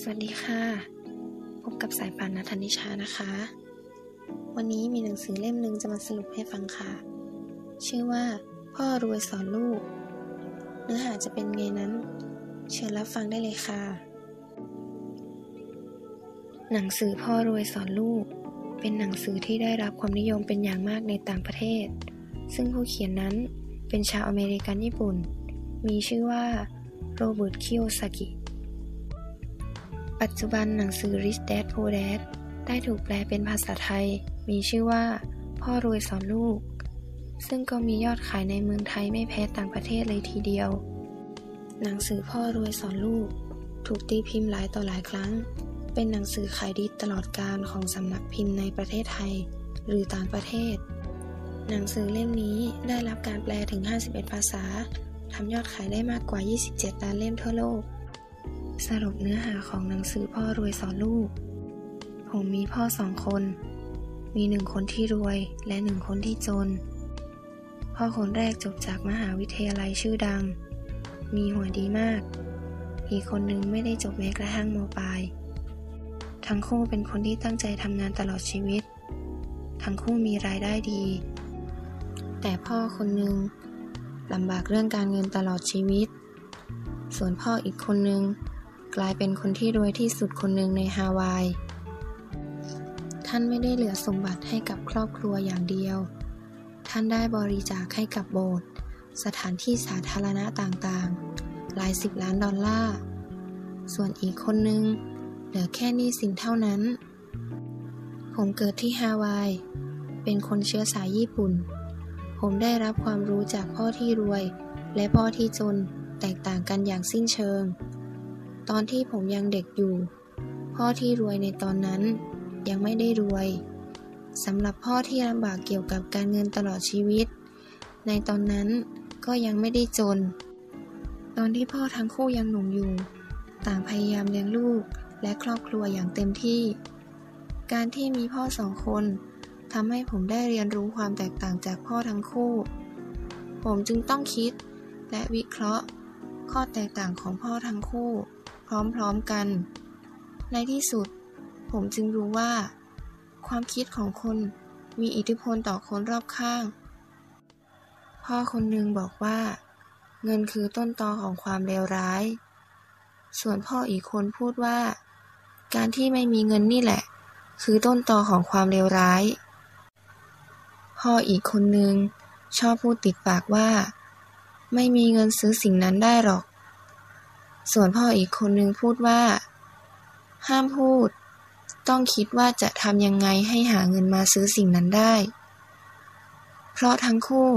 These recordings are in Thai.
สวัสดีค่ะ พบกับสายป่านนัทนิชานะคะ วันนี้มีหนังสือเล่มหนึ่งจะมาสรุปให้ฟังค่ะ ชื่อว่า พ่อรวยสอนลูก เนื้อหาจะเป็นไงนั้น เชิญรับฟังได้เลยค่ะ หนังสือพ่อรวยสอนลูก เป็นหนังสือที่ได้รับความนิยมเป็นอย่างมากในต่างประเทศ ซึ่งผู้เขียนนั้นเป็นชาวอเมริกันญี่ปุ่น มีชื่อว่าโรเบิร์ตคิโอซากิ ปัจจุบันหนังสือ Rich Dad Poor Dad ได้ถูกแปลเป็นภาษาไทย มีชื่อว่า พ่อรวยสอนลูก ซึ่งก็มียอดขายในเมืองไทยไม่แพ้ต่างประเทศเลยทีเดียว หนังสือพ่อรวยสอนลูก ถูกตีพิมพ์หลายต่อหลายครั้ง เป็นหนังสือขายดีตลอดการของสำนักพิมพ์ในประเทศไทย หรือต่างประเทศ หนังสือเล่มนี้ได้รับการแปลถึง 51 ภาษาทำยอดขายได้มากกว่า 27 ล้านเล่มทั่วโลก สรุปเนื้อหาของหนังสือพ่อรวยสอนลูก ผมมีพ่อสองคน มีหนึ่งคนที่รวยและหนึ่งคนที่จน พ่อคนแรกจบจากมหาวิทยาลัยชื่อดัง มีหัวดีมาก อีกคนนึงไม่ได้จบแม้กระทั่งมปลาย ทั้งคู่เป็นคนที่ตั้งใจทำงานตลอดชีวิต ทั้งคู่มีรายได้ดี แต่พ่อคนหนึ่งลำบากเรื่องการเงินตลอดชีวิต ส่วนพ่ออีกคนนึง กลายเป็นคนที่รวยที่สุดคนหนึ่งในฮาวาย ท่านไม่ได้เหลือสมบัติให้กับครอบครัวอย่างเดียว ท่านได้บริจาคให้กับโบสถ์สถานที่สาธารณะต่างๆ หลายสิบล้านดอลลาร์ ส่วนอีกคนนึง เหลือแค่นี้สินเท่านั้น ผมเกิดที่ฮาวาย เป็นคนเชื้อสายญี่ปุ่น ผมได้รับความรู้จากพ่อที่รวย และพ่อที่จนแตกต่างกันอย่างสิ้นเชิง ตอนที่ผมยังเด็กอยู่ พ่อที่รวยในตอนนั้นยังไม่ได้รวยสำหรับพ่อที่ลำบากเกี่ยวกับการเงินตลอดชีวิต ในตอนนั้นก็ยังไม่ได้จน ตอนที่พ่อทั้งคู่ยังหนุ่มอยู่ ต่างพยายามเลี้ยงลูกและครอบครัวอย่างเต็มที่ การที่มีพ่อสองคนทำให้ผมได้เรียนรู้ความแตกต่างจากพ่อทั้งคู่ ผมจึงต้องคิดและวิเคราะห์ ข้อแตกต่างของพ่อทั้งคู่ พร้อมๆกัน ในที่สุด ผมจึงรู้ว่า ความคิดของคนมีอิทธิพลต่อคนรอบข้าง พ่อคนหนึ่งบอกว่า เงินคือต้นตอของความเลวร้าย ส่วนพ่ออีกคนพูดว่า การที่ไม่มีเงินนี่แหละ คือต้นตอของความเลวร้าย พ่ออีกคนนึงชอบพูดติดปากว่า ไม่มีเงินซื้อสิ่งนั้นได้หรอก ส่วนพ่ออีกคนนึงพูดว่า ห้ามพูด ต้องคิดว่าจะทำยังไงให้หาเงินมาซื้อสิ่งนั้นได้ เพราะทั้งคู่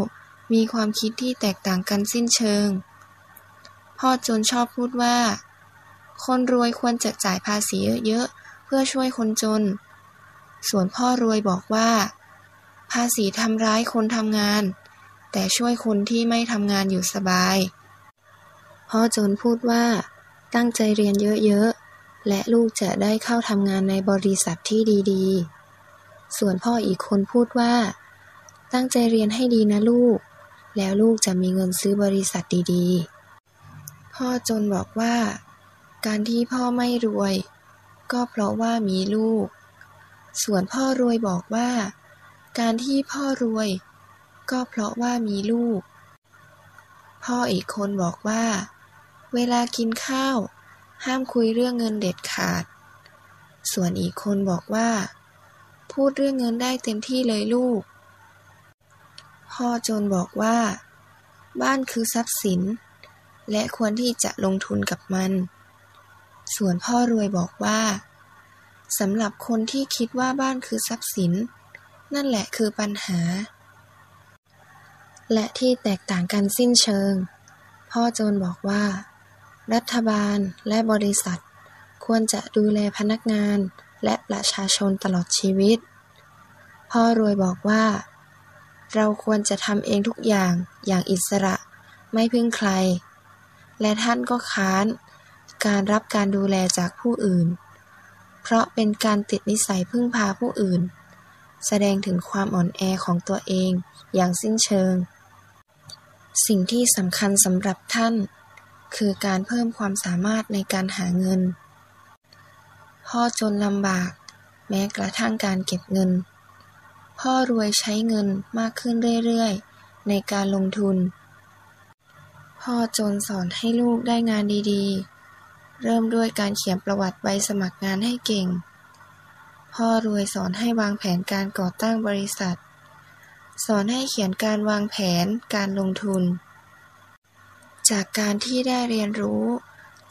มีความคิดที่แตกต่างกันสิ้นเชิง พ่อจนชอบพูดว่า คนรวยควรจะจ่ายภาษีเยอะๆ เพื่อช่วยคนจน ส่วนพ่อรวยบอกว่า ภาษีทำร้ายคนทำงาน แต่ช่วยคนที่ไม่ทำงานอยู่สบาย พ่อจนพูดว่า ตั้งใจเรียนเยอะๆ และลูกจะได้เข้าทำงานในบริษัทที่ดีๆ ส่วนพ่ออีกคนพูดว่า ตั้งใจเรียนให้ดีนะลูก แล้วลูกจะมีเงินซื้อบริษัทดีๆ พ่อจนบอกว่า การที่พ่อไม่รวย ก็เพราะว่ามีลูก ส่วนพ่อรวยบอกว่า การที่พ่อรวย ก็เพราะว่ามีลูกพ่ออีกคนบอกว่า เวลากินข้าว ห้ามคุยเรื่องเงินเด็ดขาด ส่วนอีกคนบอกว่า พูดเรื่องเงินได้เต็มที่เลยลูก พ่อจนบอกว่า บ้านคือทรัพย์สิน และควรที่จะลงทุนกับมัน ส่วนพ่อรวยบอกว่าสำหรับคนที่คิดว่าบ้านคือทรัพย์สิน นั่นแหละคือปัญหา และที่แตกต่างกันสิ้นเชิง พ่อโจนบอกว่า รัฐบาลและบริษัท ควรจะดูแลพนักงานและประชาชนตลอดชีวิต พ่อรวยบอกว่า เราควรจะทำเองทุกอย่างอย่างอิสระไม่พึ่งใคร และท่านก็ค้านการรับการดูแลจากผู้อื่น เพราะเป็นการติดนิสัยพึ่งพาผู้อื่น แสดงถึงความอ่อนแอของตัวเองอย่างสิ้นเชิง สิ่งที่สำคัญสำหรับท่าน คือการเพิ่มความสามารถในการหาเงิน พ่อจนลำบาก แม้กระทั่งการเก็บเงิน พ่อรวยใช้เงินมากขึ้นเรื่อยๆ ในการลงทุน พ่อจนสอนให้ลูกได้งานดีๆ เริ่มด้วยการเขียนประวัติใบสมัครงานให้เก่ง พ่อรวยสอนให้วางแผนการก่อตั้งบริษัท สอนให้เขียนการวางแผนการลงทุน จากการที่ได้เรียนรู้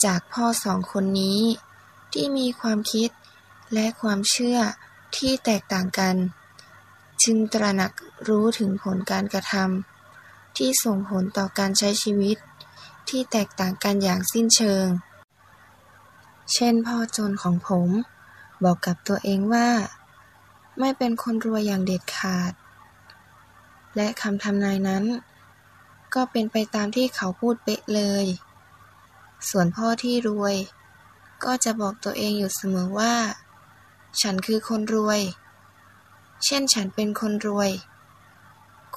จากพ่อสองคนนี้ ที่มีความคิดและความเชื่อที่แตกต่างกัน จึงตระหนักรู้ถึงผลการกระทำที่ส่งผลต่อการใช้ชีวิต ที่แตกต่างกันอย่างสิ้นเชิง เช่นพ่อจนของผม บอกกับตัวเองว่า ไม่เป็นคนรวยอย่างเด็ดขาด และคำทำนายนั้น ก็เป็นไปตามที่เขาพูดเป๊ะเลย ส่วนพ่อที่รวย ก็จะบอกตัวเองอยู่เสมอว่า ฉันคือคนรวย เช่นฉันเป็นคนรวย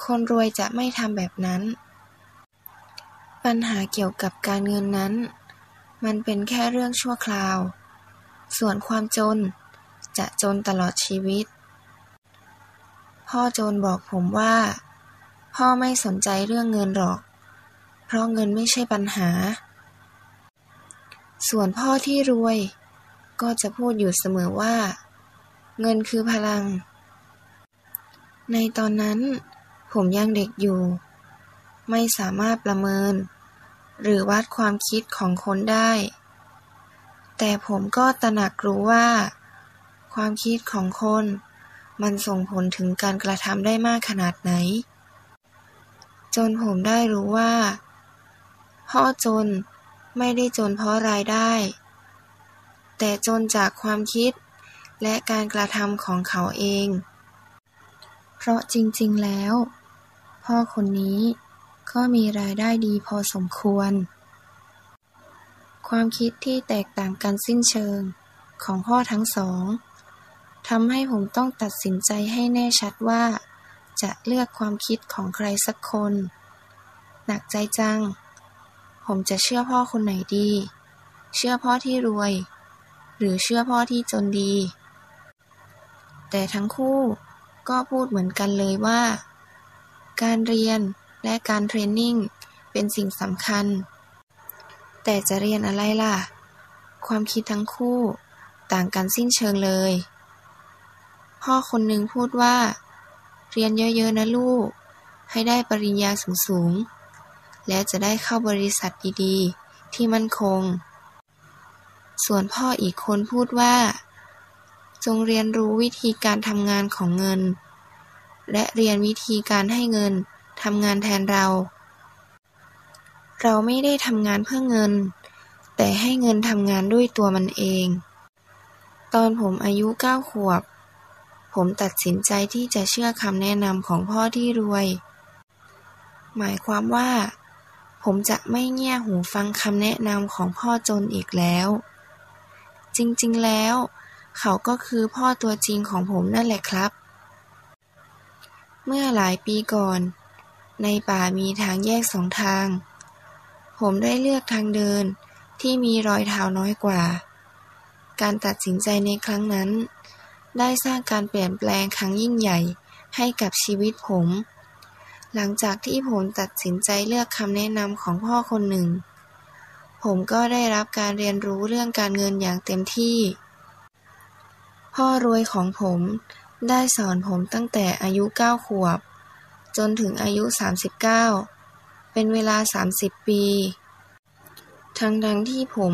คนรวยจะไม่ทำแบบนั้น ปัญหาเกี่ยวกับการเงินนั้น มันเป็นแค่เรื่องชั่วคราว ส่วนความจนจะจนตลอดชีวิต พ่อโจนบอกผมว่า พ่อไม่สนใจเรื่องเงินหรอก เพราะเงินไม่ใช่ปัญหา ส่วนพ่อที่รวย ก็จะพูดอยู่เสมอว่า เงินคือพลัง ในตอนนั้น ผมยังเด็กอยู่ ไม่สามารถประเมิน หรือวัดความคิดของคนได้ แต่ผมก็ตระหนักรู้ว่า ความคิดของคนมันส่งผลถึงการกระทำได้มากขนาดไหน จนผมได้รู้ว่า พ่อจนไม่ได้จนเพราะรายได้ แต่จนจากความคิดและการกระทำของเขาเอง เพราะจริงๆแล้ว พ่อคนนี้ก็มีรายได้ดีพอสมควร ความคิดที่แตกต่างกันสิ้นเชิงของพ่อทั้งสองทำให้ผมต้องตัดสินใจให้แน่ชัดว่า จะเลือกความคิดของใครสักคน หนักใจจัง ผมจะเชื่อพ่อคนไหนดี เชื่อพ่อที่รวย หรือเชื่อพ่อที่จนดี แต่ทั้งคู่ก็พูดเหมือนกันเลยว่า การเรียนและการเทรนนิ่งเป็นสิ่งสำคัญ แต่จะเรียนอะไรล่ะ ความคิดทั้งคู่ต่างกันสิ้นเชิงเลย พ่อคนหนึ่งพูดว่า เรียนเยอะๆนะลูก ให้ได้ปริญญาสูงๆ และจะได้เข้าบริษัทดีๆ ที่มั่นคง ส่วนพ่ออีกคนพูดว่า จงเรียนรู้วิธีการทำงานของเงิน และเรียนวิธีการให้เงินทำงานแทนเรา เราไม่ได้ทำงานเพื่อเงิน แต่ให้เงินทำงานด้วยตัวมันเอง ตอนผมอายุเก้าขวบ ผมตัดสินใจที่จะเชื่อคำแนะนำของพ่อที่รวย หมายความว่า ผมจะไม่เงี่ยหูฟังคำแนะนำของพ่อจนอีกแล้ว จริงๆแล้ว เขาก็คือพ่อตัวจริงของผมนั่นแหละครับ เมื่อหลายปีก่อน ในป่ามีทางแยกสองทาง ผมได้เลือกทางเดินที่มีรอยเท้าน้อยกว่า การตัดสินใจในครั้งนั้น ได้สร้างการเปลี่ยนแปลงครั้งยิ่งใหญ่ให้กับชีวิตผม หลังจากที่ผมตัดสินใจเลือกคำแนะนำของพ่อคนหนึ่ง ผมก็ได้รับการเรียนรู้เรื่องการเงินอย่างเต็มที่ พ่อรวยของผมได้สอนผมตั้งแต่อายุเก้าขวบ จนถึงอายุ 39 เป็นเวลา 30 ปี ทั้งดังที่ผม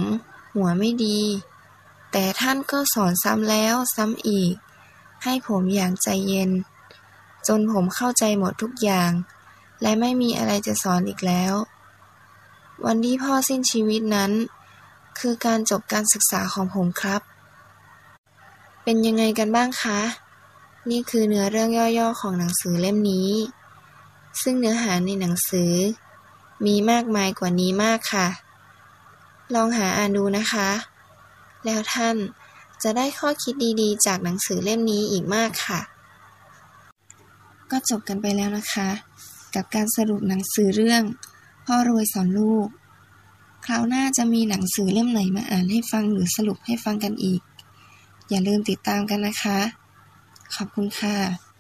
หัวไม่ดี แต่ท่านก็สอนซ้ำแล้วซ้ำอีก ให้ผมอย่างใจเย็น จนผมเข้าใจหมดทุกอย่าง และไม่มีอะไรจะสอนอีกแล้ว วันที่พ่อสิ้นชีวิตนั้น คือการจบการศึกษาของผมครับ เป็นยังไงกันบ้างคะ นี่คือเนื้อเรื่องย่อๆของหนังสือเล่มนี้ ซึ่งเนื้อหาในหนังสือ มีมากมายกว่านี้มากค่ะ ลองหาอ่านดูนะคะ แล้วท่านจะได้ข้อคิดดีๆ จากหนังสือเล่มนี้อีกมากค่ะ ก็จบกันไปแล้วนะคะ กับการสรุปหนังสือเรื่อง พ่อรวยสอนลูก คราวหน้าจะมีหนังสือเล่มไหนมาอ่านให้ฟังหรือสรุปให้ฟังกันอีก อย่าลืมติดตามกันนะคะ ขอบคุณค่ะ